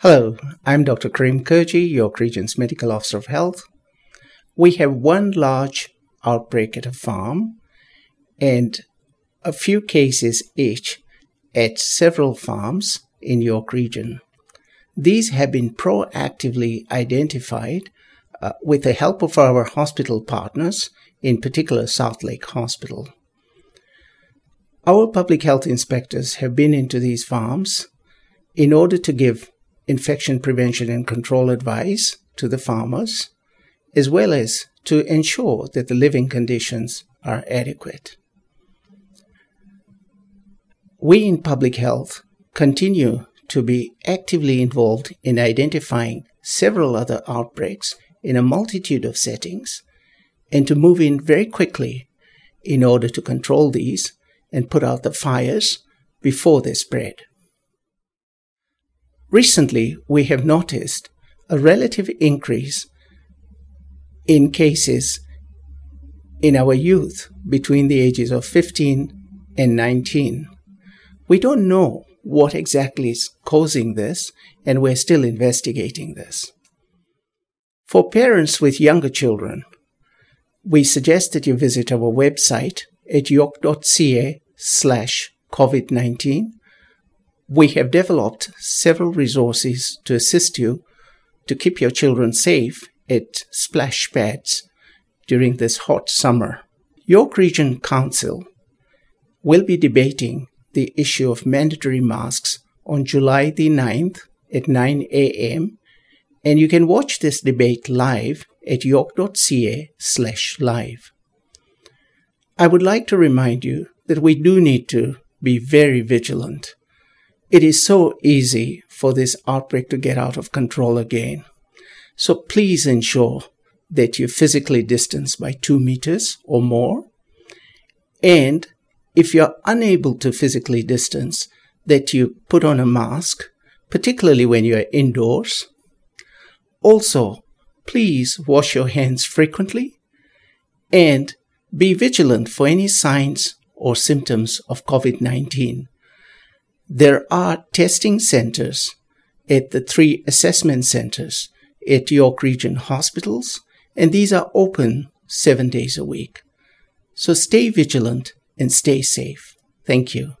Hello, I'm Dr. Karim Kurji, York Region's Medical Officer of Health. We have one large outbreak at a farm and a few cases each at several farms in York Region. These have been proactively identified uh, with the help of our hospital partners, in particular Southlake Hospital. Our public health inspectors have been into these farms in order to give infection prevention and control advice to the farmers, as well as to ensure that the living conditions are adequate. We in public health continue to be actively involved in identifying several other outbreaks in a multitude of settings and to move in very quickly in order to control these and put out the fires before they spread. Recently, we have noticed a relative increase in cases in our youth between the ages of 15 and 19. We don't know what exactly is causing this, and we're still investigating this. For parents with younger children, we suggest that you visit our website at york.ca slash COVID-19 we have developed several resources to assist you to keep your children safe at splash pads during this hot summer. York Region Council will be debating the issue of mandatory masks on July the 9th at 9 a.m. and you can watch this debate live at york.ca slash live. I would like to remind you that we do need to be very vigilant it is so easy for this outbreak to get out of control again. So please ensure that you physically distance by two meters or more. And if you're unable to physically distance, that you put on a mask, particularly when you're indoors. Also, please wash your hands frequently and be vigilant for any signs or symptoms of COVID 19 there are testing centers at the three assessment centers at York Region hospitals, and these are open seven days a week. So stay vigilant and stay safe. Thank you.